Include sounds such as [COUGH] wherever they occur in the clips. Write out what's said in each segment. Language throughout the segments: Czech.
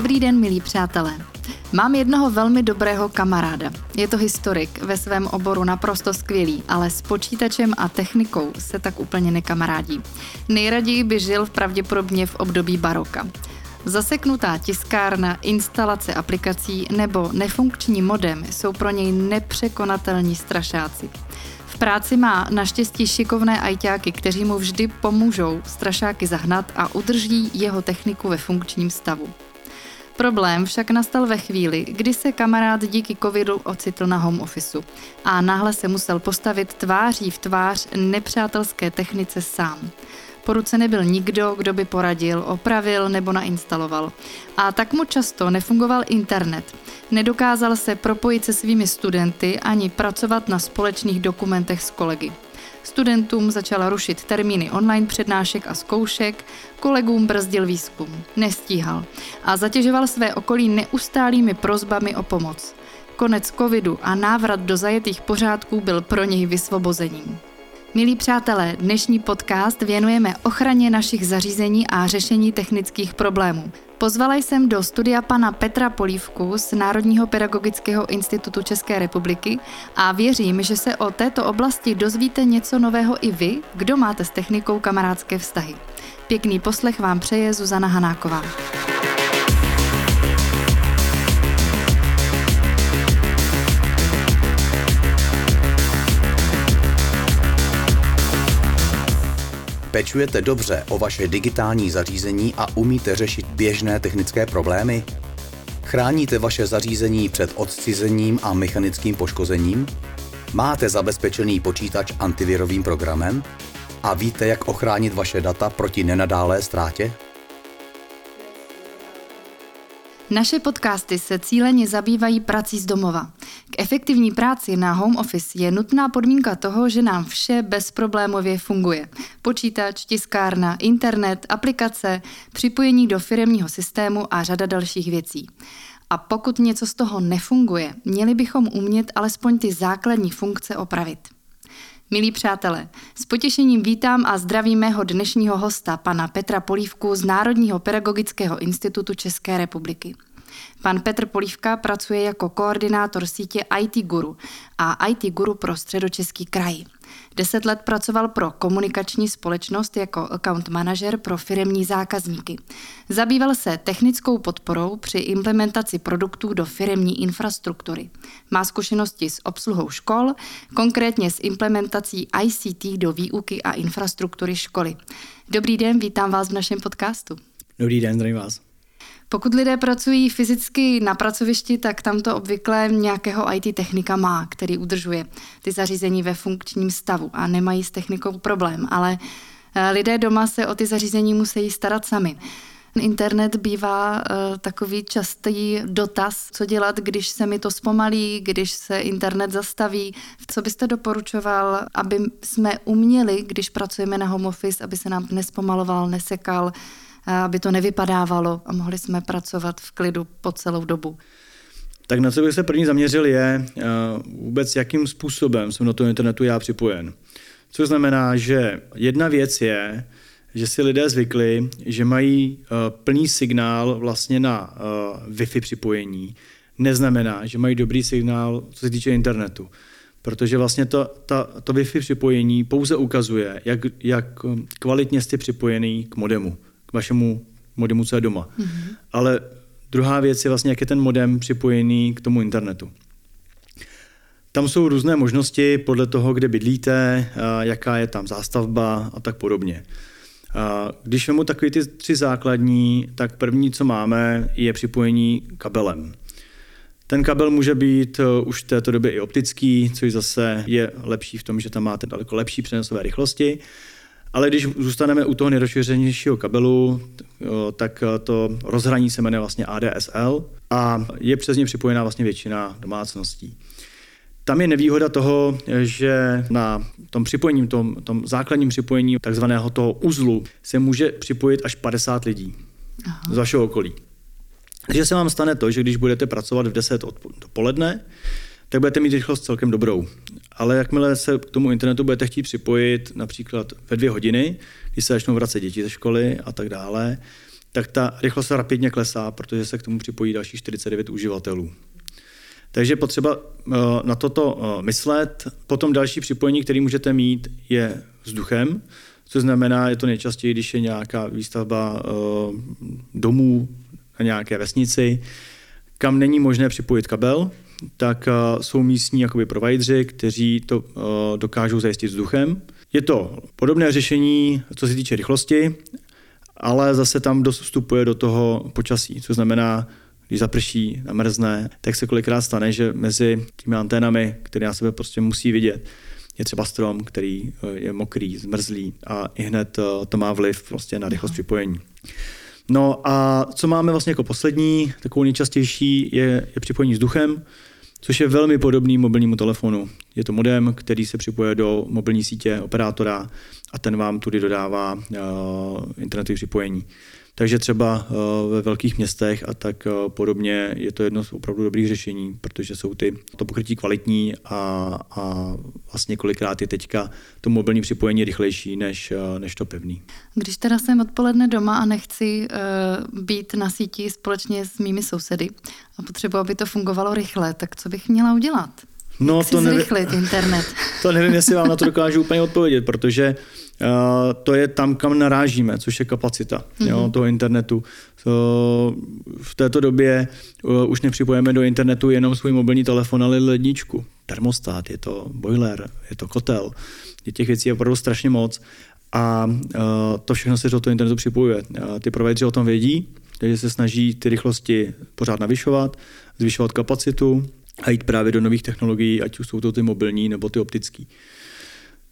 Dobrý den, milí přátelé. Mám jednoho velmi dobrého kamaráda. Je to historik, ve svém oboru naprosto skvělý, ale s počítačem a technikou se tak úplně nekamarádí. Nejraději by žil v pravděpodobně v období baroka. Zaseknutá tiskárna, instalace aplikací nebo nefunkční modem jsou pro něj nepřekonatelní strašáci. V práci má naštěstí šikovné ajťáky, kteří mu vždy pomůžou strašáky zahnat a udrží jeho techniku ve funkčním stavu. Problém však nastal ve chvíli, kdy se kamarád díky covidu ocitl na home officeu a náhle se musel postavit tváří v tvář nepřátelské technice sám. Po ruce nebyl nikdo, kdo by poradil, opravil nebo nainstaloval. A tak mu často nefungoval internet. Nedokázal se propojit se svými studenty ani pracovat na společných dokumentech s kolegy. Studentům začala rušit termíny online přednášek a zkoušek, kolegům brzdil výzkum, nestíhal a zatěžoval své okolí neustálými prozbami o pomoc. Konec covidu a návrat do zajetých pořádků byl pro něj vysvobozením. Milí přátelé, dnešní podcast věnujeme ochraně našich zařízení a řešení technických problémů. Pozvala jsem do studia pana Petra Polívku z Národního pedagogického institutu České republiky a věřím, že se o této oblasti dozvíte něco nového i vy, kdo máte s technikou kamarádské vztahy. Pěkný poslech vám přeje Zuzana Hanáková. Pečujete dobře o vaše digitální zařízení a umíte řešit běžné technické problémy? Chráníte vaše zařízení před odcizením a mechanickým poškozením? Máte zabezpečený počítač antivirovým programem? A víte, jak ochránit vaše data proti nenadálé ztrátě? Naše podcasty se cíleně zabývají prací z domova. K efektivní práci na home office je nutná podmínka toho, že nám vše bezproblémově funguje. Počítač, tiskárna, internet, aplikace, připojení do firemního systému a řada dalších věcí. A pokud něco z toho nefunguje, měli bychom umět alespoň ty základní funkce opravit. Milí přátelé, s potěšením vítám a zdravím mého dnešního hosta, pana Petra Polívku z Národního pedagogického institutu České republiky. Pan Petr Polívka pracuje jako koordinátor sítě IT Guru a IT Guru pro středočeský kraj. Deset let pracoval pro komunikační společnost jako account manager pro firemní zákazníky. Zabýval se technickou podporou při implementaci produktů do firemní infrastruktury. Má zkušenosti s obsluhou škol, konkrétně s implementací ICT do výuky a infrastruktury školy. Dobrý den, vítám vás v našem podcastu. Dobrý den, zdravím vás. Pokud lidé pracují fyzicky na pracovišti, tak tam to obvykle nějakého IT technika má, který udržuje ty zařízení ve funkčním stavu a nemají s technikou problém, ale eh, lidé doma se o ty zařízení musí starat sami. Internet bývá uh, takový častý dotaz, co dělat, když se mi to zpomalí, když se internet zastaví. Co byste doporučoval, aby jsme uměli, když pracujeme na home office, aby se nám nespomaloval, nesekal, aby to nevypadávalo a mohli jsme pracovat v klidu po celou dobu. Tak na co bych se první zaměřil je eh, vůbec, jakým způsobem jsem na to internetu já připojen. Což znamená, že jedna věc je, že si lidé zvykli, že mají uh, plný signál vlastně na uh, Wi-Fi připojení. Neznamená, že mají dobrý signál, co se týče internetu. Protože vlastně to, ta, to Wi-Fi připojení pouze ukazuje, jak, jak kvalitně jste připojený k modemu k vašemu modemu, co je doma. Mm-hmm. Ale druhá věc je vlastně, jak je ten modem připojený k tomu internetu. Tam jsou různé možnosti podle toho, kde bydlíte, jaká je tam zástavba a tak podobně. Když vemu takový ty tři základní, tak první, co máme, je připojení kabelem. Ten kabel může být uh, už v této době i optický, což zase je lepší v tom, že tam máte daleko lepší přenosové rychlosti. Ale když zůstaneme u toho nejrozšířenějšího kabelu, tak eh, to rozhraní se jmenuje vlastně ADSL a je přes ně připojená vlastně většina domácností. Tam je nevýhoda toho, že na tom připojení, tom, tom základním připojení takzvaného toho uzlu se může připojit až 50 lidí Aha. z vašeho okolí. Takže se vám stane to, že když budete pracovat v 10 odpoledne, tak budete mít rychlost celkem dobrou. Ale jakmile se k tomu internetu budete chtít připojit například ve dvě hodiny, kdy se začnou vracet děti ze školy a tak dále, tak ta rychlost rapidně klesá, protože se k tomu připojí další 49 uživatelů. Takže potřeba eh, na toto eh, myslet. Potom další připojení, který můžete mít, je vzduchem, což znamená, je to nejčastěji, když je nějaká výstavba eh, domů na nějaké vesnici, kam není možné připojit kabel, tak jsou místní jakoby provajdři, kteří to dokážou zajistit vzduchem. Je to podobné řešení, co se týče rychlosti, ale zase tam dost vstupuje do toho počasí, což znamená, když zaprší, namrzne, tak se kolikrát stane, že mezi těmi anténami, které na sebe prostě musí vidět, je třeba strom, který eh, je mokrý, zmrzlý a i hned eh, to má vliv prostě na rychlost připojení. No a co máme vlastně jako poslední, takovou nejčastější, je, je připojení vzduchem, což je velmi podobný mobilnímu telefonu. Je to modem, který se připoje do mobilní sítě operátora a ten vám tudy dodává uh, internetové připojení. Takže třeba eh, ve velkých městech a tak eh, podobně je to jedno z opravdu dobrých řešení, protože jsou ty to pokrytí kvalitní a, a vlastně kolikrát je teďka to mobilní připojení rychlejší než, eh, než to pevný. Když teda jsem odpoledne doma a nechci uh, být na síti společně s mými sousedy a potřebuji, aby to fungovalo rychle, tak co bych měla udělat? No, Jak to nevím, internet. [LAUGHS] To nevím, jestli vám na to dokážu úplně odpovědět, protože uh, to je tam, kam narážíme, což je kapacita mm-hmm. jo, mhm. toho internetu. So, v této době uh, už nepřipojeme do internetu jenom svůj mobilní telefon, ale ledničku, termostát, je to boiler, je to kotel. Je těch věcí opravdu strašně moc a to všechno se do toho internetu připojuje. Ty provideri o tom vědí, takže se snaží ty rychlosti pořád navyšovat, zvyšovat kapacitu, a jít právě do nových technologií, ať už jsou to ty mobilní nebo ty optické.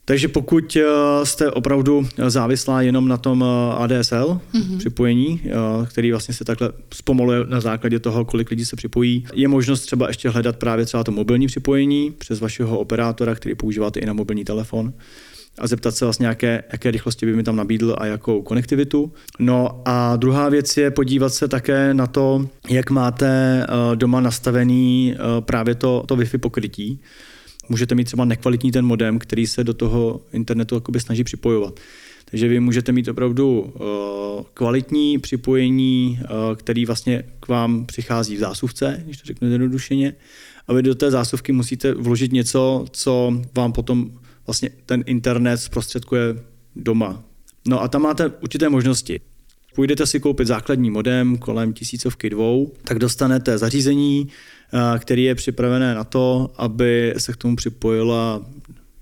Takže pokud eh, jste opravdu závislá jenom na tom eh, ADSL mm-hmm. připojení, eh, který vlastně se takhle zpomaluje na základě toho, kolik lidí se připojí, je možnost třeba ještě hledat právě třeba to mobilní připojení přes vašeho operátora, který používáte i na mobilní telefon a zeptat se vlastně, jaké, jaké rychlosti by mi tam nabídl a jakou konektivitu. No a druhá věc je podívat se také na to, jak máte eh, doma nastavený eh, právě to, to Wi-Fi pokrytí. Můžete mít třeba nekvalitní ten modem, který se do toho internetu jakoby snaží připojovat. Takže vy můžete mít opravdu uh, kvalitní připojení, uh, který vlastně k vám přichází v zásuvce, když to řeknu jednodušeně, a vy do té zásuvky musíte vložit něco, co vám potom vlastně ten internet zprostředkuje doma. No a tam máte určité možnosti. Půjdete si koupit základní modem kolem tisícovky dvou, tak dostanete zařízení, eh, který je připravené na to, aby se k tomu připojila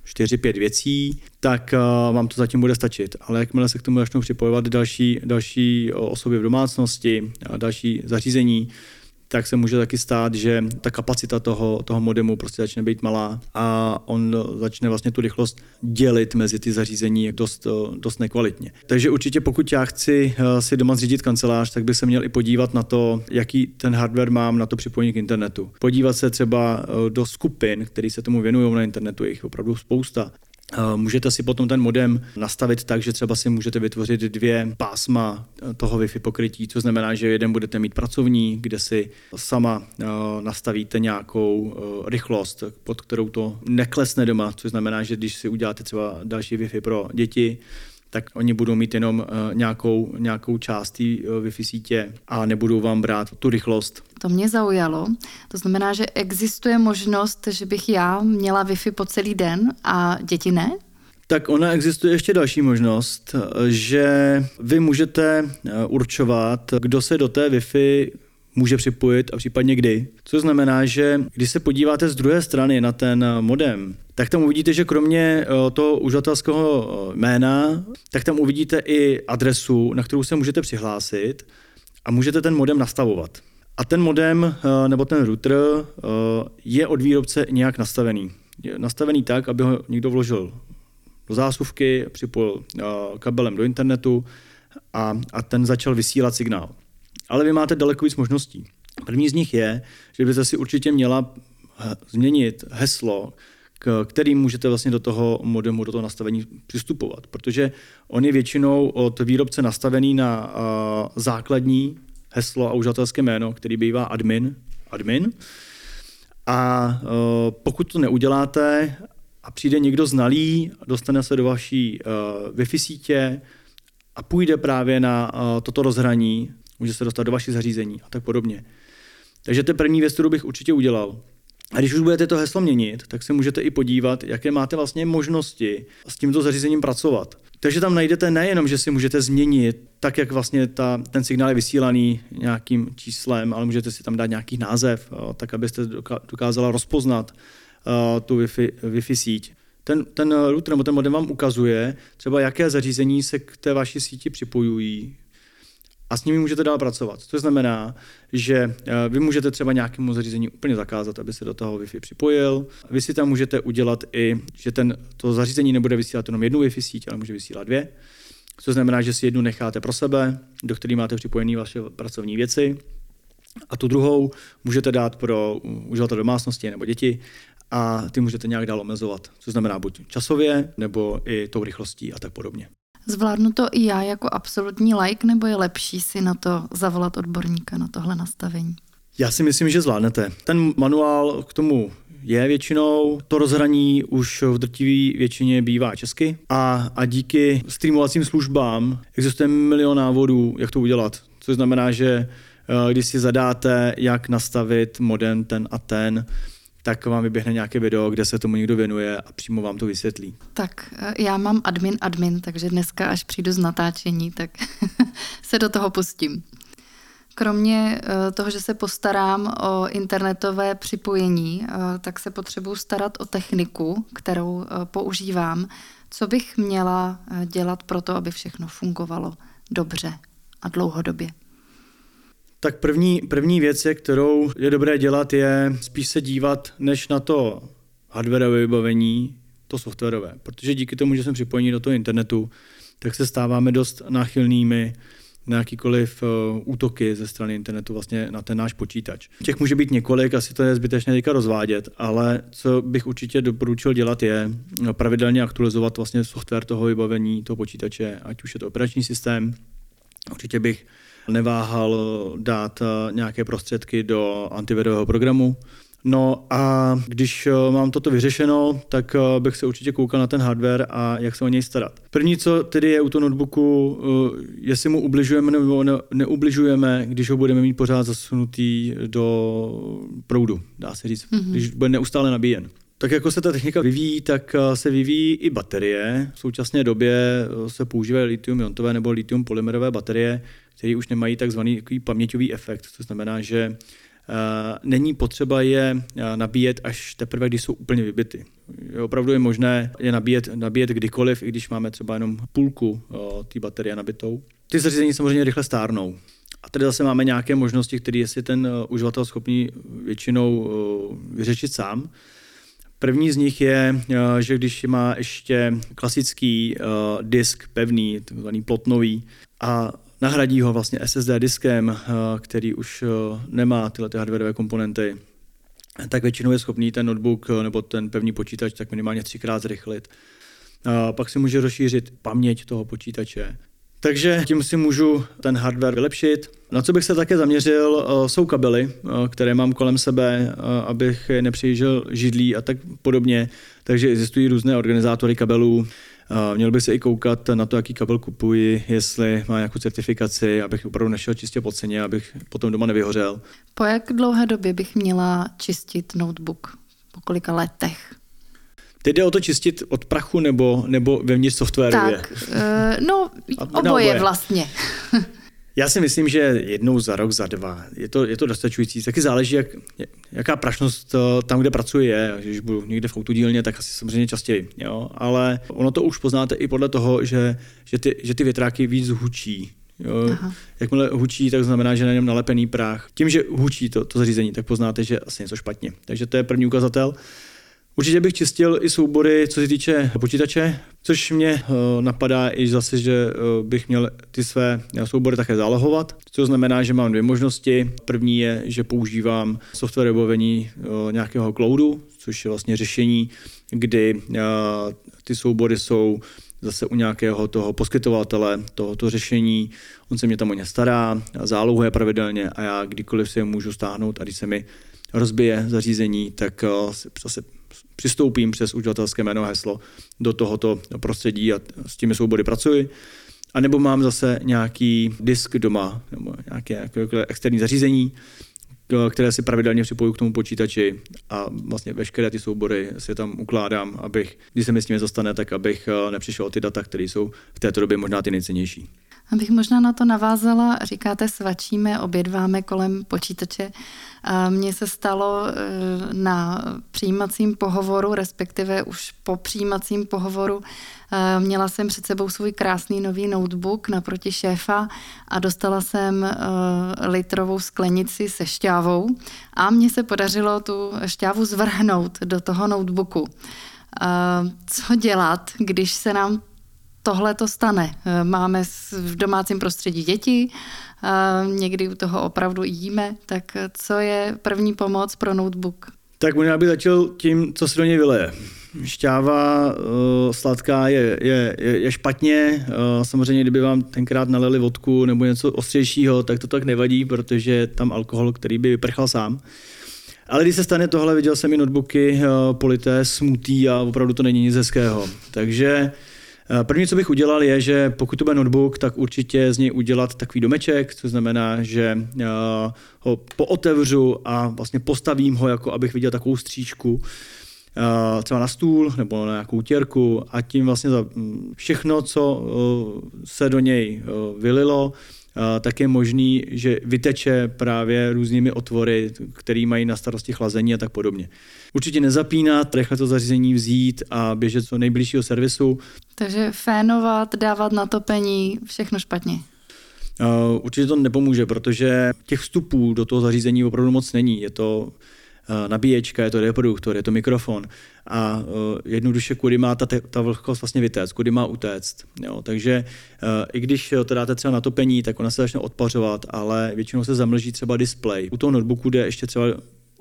4-5 věcí, tak eh, vám to zatím bude stačit. Ale jakmile se k tomu začnou připojovat další, další osoby v domácnosti, další zařízení, tak se může taky stát, že ta kapacita toho, toho modemu prostě začne být malá a on začne vlastně tu rychlost dělit mezi ty zařízení dost, dost nekvalitně. Takže určitě pokud já chci eh, si doma zřídit kancelář, tak bych se měl i podívat na to, jaký ten hardware mám na to připojení k internetu. Podívat se třeba eh, do skupin, které se tomu věnují na internetu, je jich opravdu spousta. Eh, můžete si potom ten modem nastavit tak, že třeba si můžete vytvořit dvě pásma eh, toho Wi-Fi pokrytí, co znamená, že jeden budete mít pracovní, kde si sama eh, nastavíte nějakou rychlost, pod kterou to neklesne doma, což znamená, že když si uděláte třeba další Wi-Fi pro děti, tak oni budou mít jenom uh, nějakou, nějakou část té uh, Wi-Fi sítě a nebudou vám brát tu rychlost. To mě zaujalo. To znamená, že existuje možnost, že bych já měla Wi-Fi po celý den a děti ne? Tak ona existuje ještě další možnost, že vy můžete eh, určovat, kdo se do té Wi-Fi může připojit a případně kdy. Co znamená, že když se podíváte z druhé strany na ten modem, tak tam uvidíte, že kromě eh, toho uživatelského eh, jména, tak tam uvidíte i adresu, na kterou se můžete přihlásit a můžete ten modem nastavovat. A ten modem eh, nebo ten router je od výrobce nějak nastavený. Je nastavený tak, aby ho někdo vložil do zásuvky, připojil kabelem do internetu a, a ten začal vysílat signál. Ale vy máte daleko víc možností. První z nich je, že byste si určitě měla změnit heslo, k kterým můžete vlastně do toho modemu, do toho nastavení přistupovat. Protože on je většinou od výrobce nastavený na uh, základní heslo a uživatelské jméno, který bývá admin. admin. A uh, pokud to neuděláte a přijde někdo znalý, dostane se do vaší uh, Wi-Fi sítě a půjde právě na toto rozhraní, může se dostat do vašich zařízení a tak podobně. Takže to je první věc, kterou bych určitě udělal. A když už budete to heslo měnit, tak se můžete i podívat, jaké máte vlastně možnosti s tímto zařízením pracovat. Takže tam najdete nejenom, že si můžete změnit tak, jak vlastně ta, ten signál je vysílaný nějakým číslem, ale můžete si tam dát nějaký název, tak abyste dokázala rozpoznat tu Wi-Fi, Wi-Fi síť. Ten, ten router nebo ten modem vám ukazuje třeba, jaké zařízení se k té vaší síti připojují, a s nimi můžete dál pracovat. To znamená, že eh, vy můžete třeba nějakému zařízení úplně zakázat, aby se do toho Wi-Fi připojil. Vy si tam můžete udělat i, že ten, to zařízení nebude vysílat jenom jednu Wi-Fi síť, ale může vysílat dvě. To znamená, že si jednu necháte pro sebe, do které máte připojené vaše pracovní věci, a tu druhou můžete dát pro uživatel domácnosti nebo děti a ty můžete nějak dál omezovat. Co znamená buď časově, nebo i tou rychlostí a tak podobně. Zvládnu to i já jako absolutní like, nebo je lepší si na to zavolat odborníka, na tohle nastavení? Já si myslím, že zvládnete. Ten manuál k tomu je většinou. To rozhraní už v drtivé většině bývá česky a, a díky streamovacím službám existuje milion návodů, jak to udělat. Což znamená, že eh, když si zadáte, jak nastavit modem ten a ten, tak vám vyběhne nějaké video, kde se tomu někdo věnuje a přímo vám to vysvětlí. Tak eh, já mám admin admin, takže dneska, až přijdu z natáčení, tak [LAUGHS] se do toho pustím. Kromě eh, toho, že se postarám o internetové připojení, eh, tak se potřebuji starat o techniku, kterou používám. Co bych měla dělat pro to, aby všechno fungovalo dobře a dlouhodobě? Tak první, první věc, je, kterou je dobré dělat, je spíš se dívat než na to hardwareové vybavení, to softwarové. Protože díky tomu, že jsme připojeni do toho internetu, tak se stáváme dost náchylnými na jakýkoliv uh, útoky ze strany internetu vlastně na ten náš počítač. Těch může být několik, asi to je zbytečné teďka rozvádět, ale co bych určitě doporučil dělat je no, pravidelně aktualizovat vlastně software toho vybavení toho počítače, ať už je to operační systém, určitě bych neváhal dát eh, nějaké prostředky do antivirového programu. No a když eh, mám toto vyřešeno, tak eh, bych se určitě koukal na ten hardware a jak se o něj starat. První, co tedy je u toho notebooku, jestli mu ubližujeme nebo ne, neubližujeme, když ho budeme mít pořád zasunutý do proudu, dá se říct, mm-hmm. když bude neustále nabíjen. Tak jako se ta technika vyvíjí, tak se vyvíjí i baterie. V současné době se používají litium-iontové nebo litium-polymerové baterie, které už nemají takzvaný paměťový efekt. To znamená, že uh, není potřeba je uh, nabíjet až teprve, když jsou úplně vybity. Opravdu je možné je nabíjet, nabíjet kdykoliv, i když máme třeba jenom půlku uh, té baterie nabitou. Ty zařízení samozřejmě rychle stárnou. A tady zase máme nějaké možnosti, které je si ten uživatel schopný většinou vyřešit sám. První z nich je, že když má ještě klasický disk pevný, takzvaný plotnový, a nahradí ho vlastně SSD diskem, eh, který už eh, nemá tyhle ty hardwareové komponenty, tak většinou je schopný ten notebook eh, nebo ten pevný počítač tak minimálně třikrát zrychlit. Pak si může rozšířit paměť toho počítače. Takže tím si můžu ten hardware vylepšit. Na co bych se také zaměřil, jsou kabely, které mám kolem sebe, abych nepřijížděl židlí a tak podobně. Takže existují různé organizátory kabelů, Měl bych se i koukat na to, jaký kabel kupuji, jestli má nějakou certifikaci, abych opravdu nešel čistě po ceně, abych potom doma nevyhořel. Po jak dlouhé době bych měla čistit notebook? Po kolika letech? Teď jde o to čistit od prachu nebo, nebo vevnitř softwarově? Tak, uh, no oboje, oboje vlastně. Já si myslím, že jednou za rok, za dva, je to, je to dostačující. Taky záleží, jak, jaká prašnost eh, tam, kde pracuji, je. Když budu někde v autodílně, tak asi samozřejmě častěji. Jo? Ale ono to už poznáte i podle toho, že, že, ty, že ty větráky víc hučí. Jo. Jakmile hučí, tak znamená, že na něm nalepený prach. Tím, že hučí to, to zařízení, tak poznáte, že asi něco špatně. Takže to je první ukazatel. Určitě bych čistil i soubory, co se týče počítače, což mě uh, napadá i zase, že uh, bych měl ty své soubory také zálohovat, což znamená, že mám dvě možnosti. První je, že používám software vybavení nějakého cloudu, což je vlastně řešení, kdy ty soubory jsou zase u nějakého toho poskytovatele tohoto řešení. On se mě tam o ně stará, zálohuje pravidelně a já kdykoliv si je můžu stáhnout a když se mi rozbije zařízení, tak zase přistoupím přes uživatelské jméno a heslo do tohoto prostředí a s těmi soubory pracuji. A nebo mám zase nějaký disk doma, nebo nějaké, nějaké externí zařízení, které si pravidelně připoju k tomu počítači a vlastně veškeré ty soubory si tam ukládám, abych, když se mi s nimi zastane, tak abych eh, nepřišel o ty data, které jsou v této době možná ty nejcennější. Abych možná na to navázala, říkáte svačíme, obědváme kolem počítače. Mně se stalo e, na přijímacím pohovoru, respektive už po přijímacím pohovoru, e, měla jsem před sebou svůj krásný nový notebook naproti šéfa a dostala jsem e, litrovou sklenici se šťávou a mně se podařilo tu šťávu zvrhnout do toho notebooku. Co dělat, když se nám tohle to stane. Eh, máme v domácím prostředí děti, eh, někdy u toho opravdu jíme, tak eh, co je první pomoc pro notebook? Tak možná bych začal tím, co se do něj vyleje. Šťáva uh, sladká je, je, je, je špatně. Uh, samozřejmě, kdyby vám tenkrát nalili vodku nebo něco ostřejšího, tak to tak nevadí, protože je tam alkohol, který by vyprchal sám. Ale když se stane tohle, viděl jsem i notebooky uh, polité, smutý a opravdu to není nic hezkého. Takže Eh, první, co bych udělal, je, že pokud to bude notebook, tak určitě z něj udělat takový domeček, co znamená, že eh, ho pootevřu a vlastně postavím ho, jako abych viděl takovou stříčku eh, třeba na stůl nebo na nějakou těrku a tím vlastně za mm, všechno, co se do něj vylilo, tak je možný, že vyteče právě různými otvory, které mají na starosti chlazení a tak podobně. Určitě nezapínat, rychle to zařízení vzít a běžet co nejbližšího servisu. Takže fénovat, dávat na topení, všechno špatně. Určitě to nepomůže, protože těch vstupů do toho zařízení opravdu moc není. Je to nabíječka, je to reproduktor, je to mikrofon a uh, jednoduše kudy má ta, ta vlhkost vlastně vytéct, kudy má utéct. Jo. Takže uh, i když to dáte třeba na topení, tak ona se začne odpařovat, ale většinou se zamlží třeba display. U toho notebooku jde ještě třeba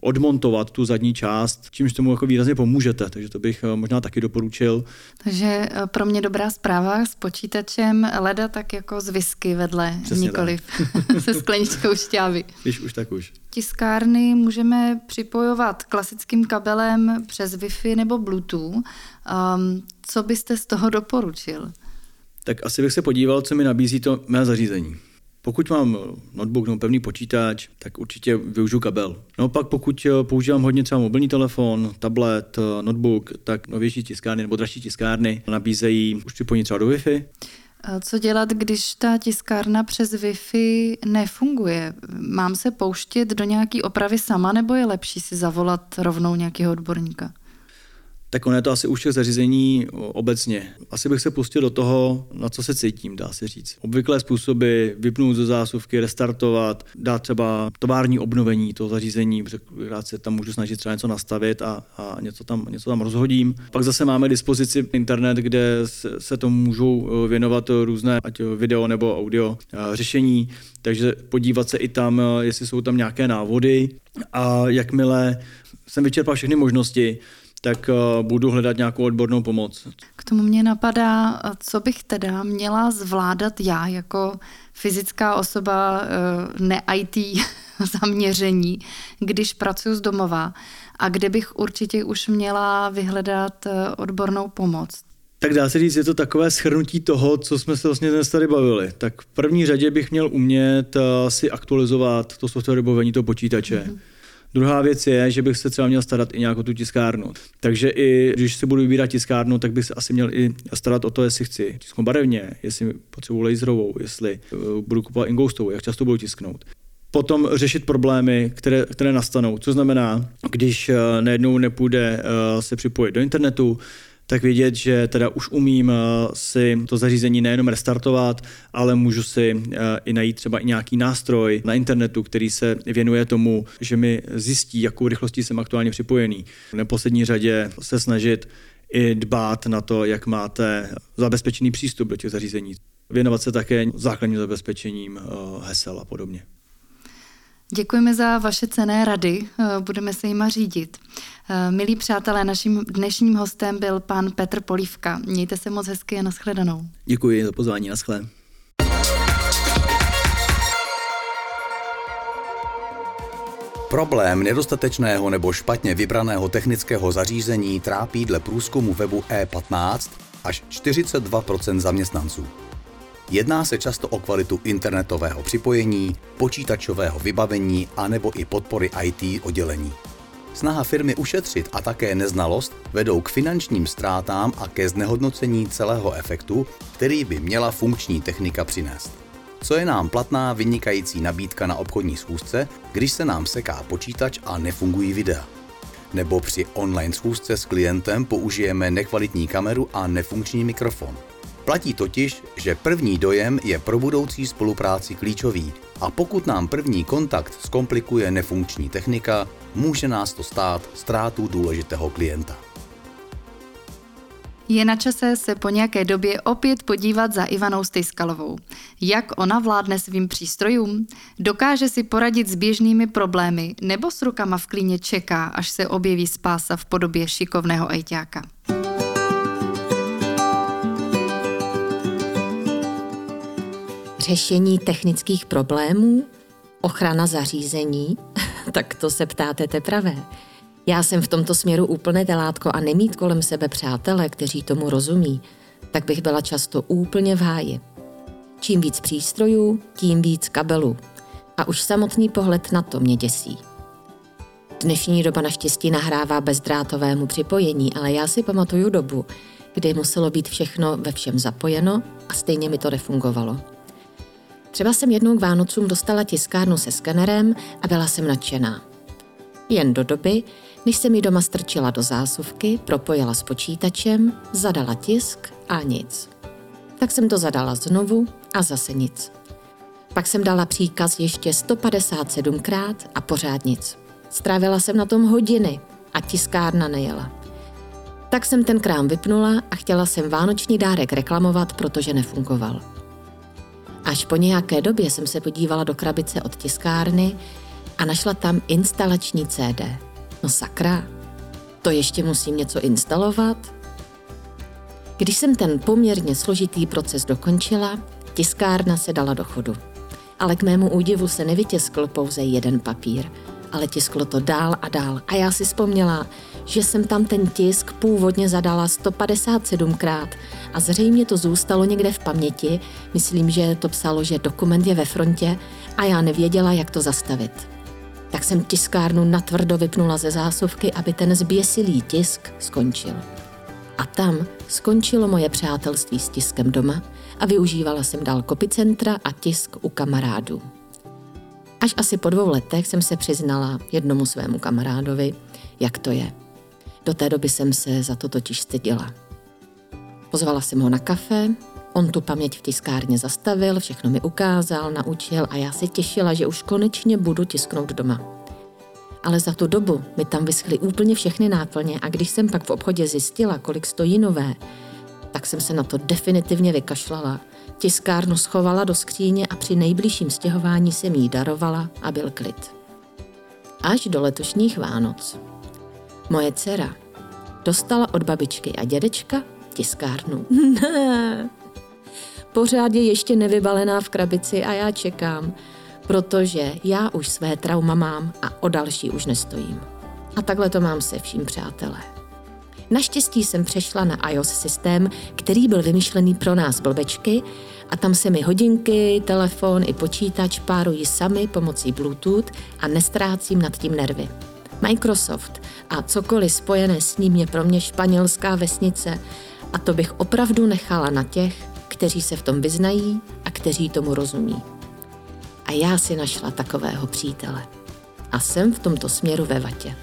odmontovat tu zadní část, čímž tomu jako výrazně pomůžete, takže to bych eh, možná taky doporučil. Takže eh, pro mě dobrá zpráva s počítačem leda tak jako z whisky vedle, Přesně nikoliv [LAUGHS] se skleničkou šťávy. Když už, tak už. Tiskárny můžeme připojovat klasickým kabelem přes Wi-Fi nebo Bluetooth. Um, co byste z toho doporučil? Tak asi bych se podíval, co mi nabízí to mé zařízení. Pokud mám notebook nebo pevný počítač, tak určitě využiju kabel. No pak pokud eh, používám hodně třeba mobilní telefon, tablet, eh, notebook, tak novější tiskárny nebo dražší tiskárny nabízejí už připojení třeba do Wi-Fi. Co dělat, když ta tiskárna přes Wi-Fi nefunguje? Mám se pouštět do nějaký opravy sama, nebo je lepší si zavolat rovnou nějakého odborníka? Tak ono je to asi u všech zařízení obecně. Asi bych se pustil do toho, na co se cítím, dá se říct. Obvyklé způsoby, vypnout ze zásuvky, restartovat, dát třeba tovární obnovení toho zařízení, protože rád se tam můžu snažit třeba něco nastavit a, a něco, tam, něco tam rozhodím. Pak zase máme dispozici internet, kde se, tomu můžou eh, věnovat různé, ať video nebo audio eh, řešení, takže podívat se i tam, eh, jestli jsou tam nějaké návody a jakmile jsem vyčerpal všechny možnosti, tak eh, budu hledat nějakou odbornou pomoc. K tomu mě napadá, co bych teda měla zvládat já jako fyzická osoba eh, ne-IT [LAUGHS] zaměření, když pracuji z domova a kde bych určitě už měla vyhledat eh, odbornou pomoc. Tak dá se říct, je to takové schrnutí toho, co jsme se vlastně dnes tady bavili. Tak v první řadě bych měl umět si aktualizovat to software vybavení toho počítače. Mm-hmm Druhá věc je, že bych se třeba měl starat i nějakou tu tiskárnu. Takže i když si budu vybírat tiskárnu, tak bych se asi měl i starat o to, jestli chci tisknout barevně, jestli potřebuji laserovou, jestli uh, budu kupovat ingoustovou, jak často budu tisknout potom řešit problémy, které, které nastanou. Co znamená, když uh, najednou nepůjde uh, se připojit do internetu, tak vědět, že teda už umím eh, si to zařízení nejenom restartovat, ale můžu si eh, i najít třeba i nějaký nástroj na internetu, který se věnuje tomu, že mi zjistí, jakou rychlostí jsem aktuálně připojený. V neposlední řadě se snažit i dbát na to, jak máte zabezpečený přístup do těch zařízení. Věnovat se také základním zabezpečením eh, hesel a podobně. Děkujeme za vaše cené rady, budeme se jima řídit. Eh, milí přátelé, naším dnešním hostem byl pan Petr Polívka. Mějte se moc hezky a nashledanou. Děkuji za pozvání, naschle. Problém nedostatečného nebo špatně vybraného technického zařízení trápí dle průzkumu webu E15 až 42% zaměstnanců. Jedná se často o kvalitu internetového připojení, počítačového vybavení anebo i podpory IT oddělení. Snaha firmy ušetřit a také neznalost vedou k finančním ztrátám a ke znehodnocení celého efektu, který by měla funkční technika přinést. Co je nám platná vynikající nabídka na obchodní schůzce, když se nám seká počítač a nefungují videa? Nebo při online schůzce s klientem použijeme nekvalitní kameru a nefunkční mikrofon. Platí totiž, že první dojem je pro budoucí spolupráci klíčový a pokud nám první kontakt zkomplikuje nefunkční technika, může nás to stát ztrátu důležitého klienta. Je na čase se po nějaké době opět podívat za Ivanou Stejskalovou. Jak ona vládne svým přístrojům? Dokáže si poradit s běžnými problémy nebo s rukama v klíně čeká, až se objeví spása v podobě šikovného ejťáka? Řešení technických problémů? Ochrana zařízení? [LAUGHS] tak to se ptáte teprve. Já jsem v tomto směru úplné telátko a nemít kolem sebe přátele, kteří tomu rozumí, tak bych byla často úplně v háji. Čím víc přístrojů, tím víc kabelů. A už samotný pohled na to mě děsí. Dnešní doba naštěstí nahrává bezdrátovému připojení, ale já si pamatuju dobu, kdy muselo být všechno ve všem zapojeno a stejně mi to nefungovalo. Třeba jsem jednou k Vánocům dostala tiskárnu se skenerem a byla jsem nadšená. Jen do doby, než jsem ji doma strčila do zásuvky, propojila s počítačem, zadala tisk a nic. Tak jsem to zadala znovu a zase nic. Pak jsem dala příkaz ještě 157krát a pořád nic. Strávila jsem na tom hodiny a tiskárna nejela. Tak jsem ten krám vypnula a chtěla jsem vánoční dárek reklamovat, protože nefungoval. Až po nějaké době jsem se podívala do krabice od tiskárny a našla tam instalační CD. No sakra, to ještě musím něco instalovat? Když jsem ten poměrně složitý proces dokončila, tiskárna se dala do chodu. Ale k mému údivu se nevytiskl pouze jeden papír, ale tisklo to dál a dál. A já si vzpomněla, že jsem tam ten tisk původně zadala 157krát a zřejmě to zůstalo někde v paměti. Myslím, že to psalo, že dokument je ve frontě a já nevěděla, jak to zastavit. Tak jsem tiskárnu natvrdo vypnula ze zásuvky, aby ten zběsilý tisk skončil. A tam skončilo moje přátelství s tiskem doma a využívala jsem dál kopicentra a tisk u kamarádů. Až asi po dvou letech jsem se přiznala jednomu svému kamarádovi, jak to je. Do té doby jsem se za to totiž styděla. Pozvala jsem ho na kafe, on tu paměť v tiskárně zastavil, všechno mi ukázal, naučil a já se těšila, že už konečně budu tisknout doma. Ale za tu dobu mi tam vyschly úplně všechny náplně a když jsem pak v obchodě zjistila, kolik stojí nové, tak jsem se na to definitivně vykašlala. Tiskárnu schovala do skříně a při nejbližším stěhování jsem jí darovala a byl klid. Až do letošních Vánoc. Moje dcera dostala od babičky a dědečka tiskárnu. [LAUGHS] Pořád je ještě nevybalená v krabici a já čekám, protože já už své trauma mám a o další už nestojím. A takhle to mám se vším, přátelé. Naštěstí jsem přešla na iOS systém, který byl vymyšlený pro nás blbečky a tam se mi hodinky, telefon i počítač párují sami pomocí Bluetooth a nestrácím nad tím nervy. Microsoft a cokoliv spojené s ním je pro mě španělská vesnice a to bych opravdu nechala na těch, kteří se v tom vyznají a kteří tomu rozumí. A já si našla takového přítele. A jsem v tomto směru ve vatě.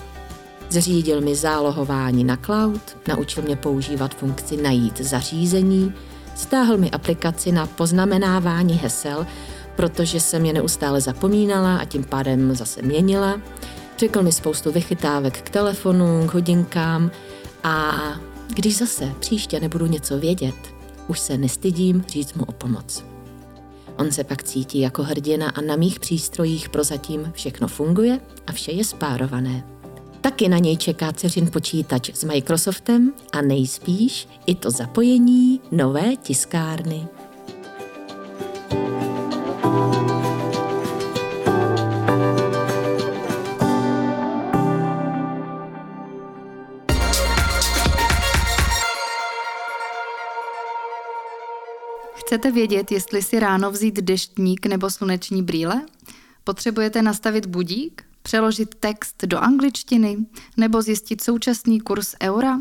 Zřídil mi zálohování na cloud, naučil mě používat funkci najít zařízení, stáhl mi aplikaci na poznamenávání hesel, protože jsem je neustále zapomínala a tím pádem zase měnila. Řekl mi spoustu vychytávek k telefonu, k hodinkám a když zase příště nebudu něco vědět, už se nestydím říct mu o pomoc. On se pak cítí jako hrdina a na mých přístrojích prozatím všechno funguje a vše je spárované. Taky na něj čeká dceřin počítač s Microsoftem a nejspíš i to zapojení nové tiskárny. Chcete vědět, jestli si ráno vzít deštník nebo sluneční brýle? Potřebujete nastavit budík? Přeložit text do angličtiny? Nebo zjistit současný kurz eura?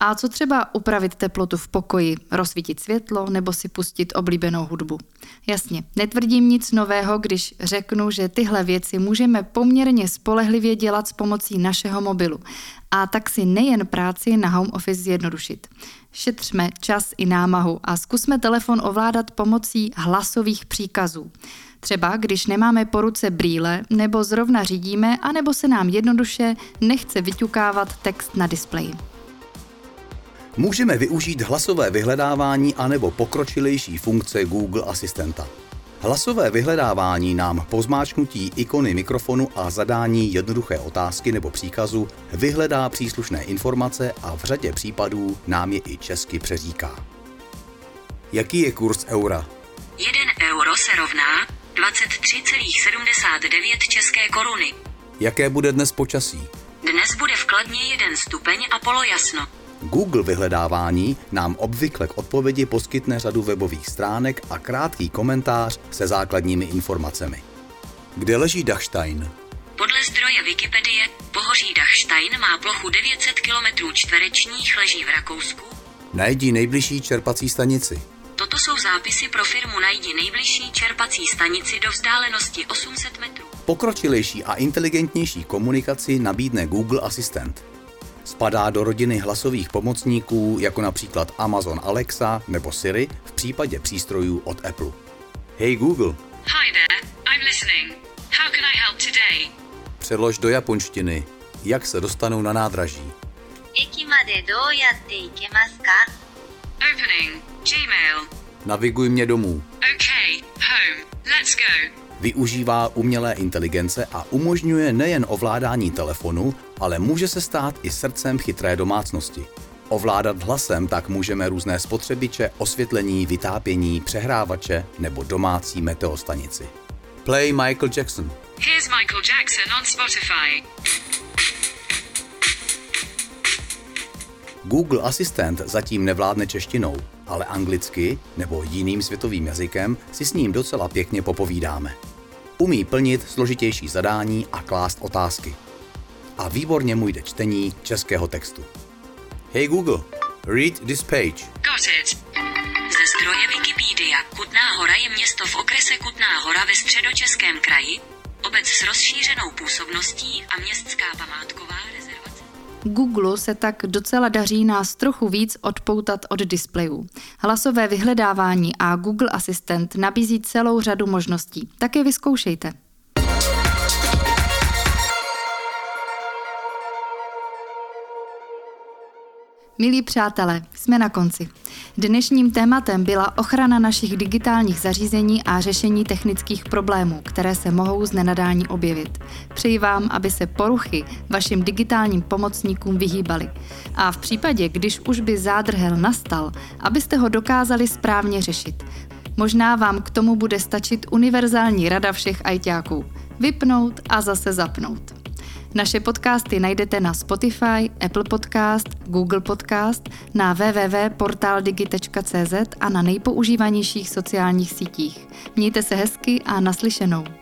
A co třeba upravit teplotu v pokoji, rozsvítit světlo nebo si pustit oblíbenou hudbu? Jasně, netvrdím nic nového, když řeknu, že tyhle věci můžeme poměrně spolehlivě dělat s pomocí našeho mobilu. A tak si nejen práci na home office zjednodušit. Šetřme čas i námahu a zkusme telefon ovládat pomocí hlasových příkazů. Třeba když nemáme po ruce brýle, nebo zrovna řídíme, anebo se nám jednoduše nechce vyťukávat text na displeji. Můžeme využít hlasové vyhledávání anebo pokročilejší funkce Google Asistenta. Hlasové vyhledávání nám po zmáčknutí ikony mikrofonu a zadání jednoduché otázky nebo příkazu vyhledá příslušné informace a v řadě případů nám je i česky přeříká. Jaký je kurz eura? 1 euro se rovná 23,79 české koruny. Jaké bude dnes počasí? Dnes bude v Kladně 1 stupeň a polojasno. Google vyhledávání nám obvykle k odpovědi poskytne řadu webových stránek a krátký komentář se základními informacemi. Kde leží Dachstein? Podle zdroje Wikipedie, pohoří Dachstein má plochu 900 km čtverečních, leží v Rakousku. Najdi nejbližší čerpací stanici. Toto jsou zápisy pro firmu Najdi nejbližší čerpací stanici do vzdálenosti 800 metrů. Pokročilejší a inteligentnější komunikaci nabídne Google Assistant. Spadá do rodiny hlasových pomocníků, jako například Amazon Alexa nebo Siri v případě přístrojů od Apple. Hey Google. Hi there, I'm listening. How can I help today? Přelož do japonštiny. Jak se dostanou na nádraží? Opening. Gmail. Naviguj mě domů. Okay, home. Let's go. Využívá umělé inteligence a umožňuje nejen ovládání telefonu, ale může se stát i srdcem chytré domácnosti. Ovládat hlasem tak můžeme různé spotřebiče, osvětlení, vytápění, přehrávače nebo domácí meteostanici. Play Michael Jackson. Here's Michael Jackson on Spotify. Google Asistent zatím nevládne češtinou, ale anglicky nebo jiným světovým jazykem si s ním docela pěkně popovídáme. Umí plnit složitější zadání a klást otázky. A výborně mu jde čtení českého textu. Hey Google, read this page. Got it. Ze zdroje Wikipedia. Kutná hora je město v okrese Kutná hora ve středočeském kraji, obec s rozšířenou působností a městská památková. Google se tak docela daří nás trochu víc odpoutat od displejů. Hlasové vyhledávání a Google Assistant nabízí celou řadu možností. Tak je vyzkoušejte. Milí přátelé, jsme na konci. Dnešním tématem byla ochrana našich digitálních zařízení a řešení technických problémů, které se mohou z nenadání objevit. Přeji vám, aby se poruchy vašim digitálním pomocníkům vyhýbaly. A v případě, když už by zádrhel nastal, abyste ho dokázali správně řešit. Možná vám k tomu bude stačit univerzální rada všech ajťáků. Vypnout a zase zapnout. Naše podcasty najdete na Spotify, Apple Podcast, Google Podcast, na www.portaldigi.cz a na nejpoužívanějších sociálních sítích. Mějte se hezky a naslyšenou.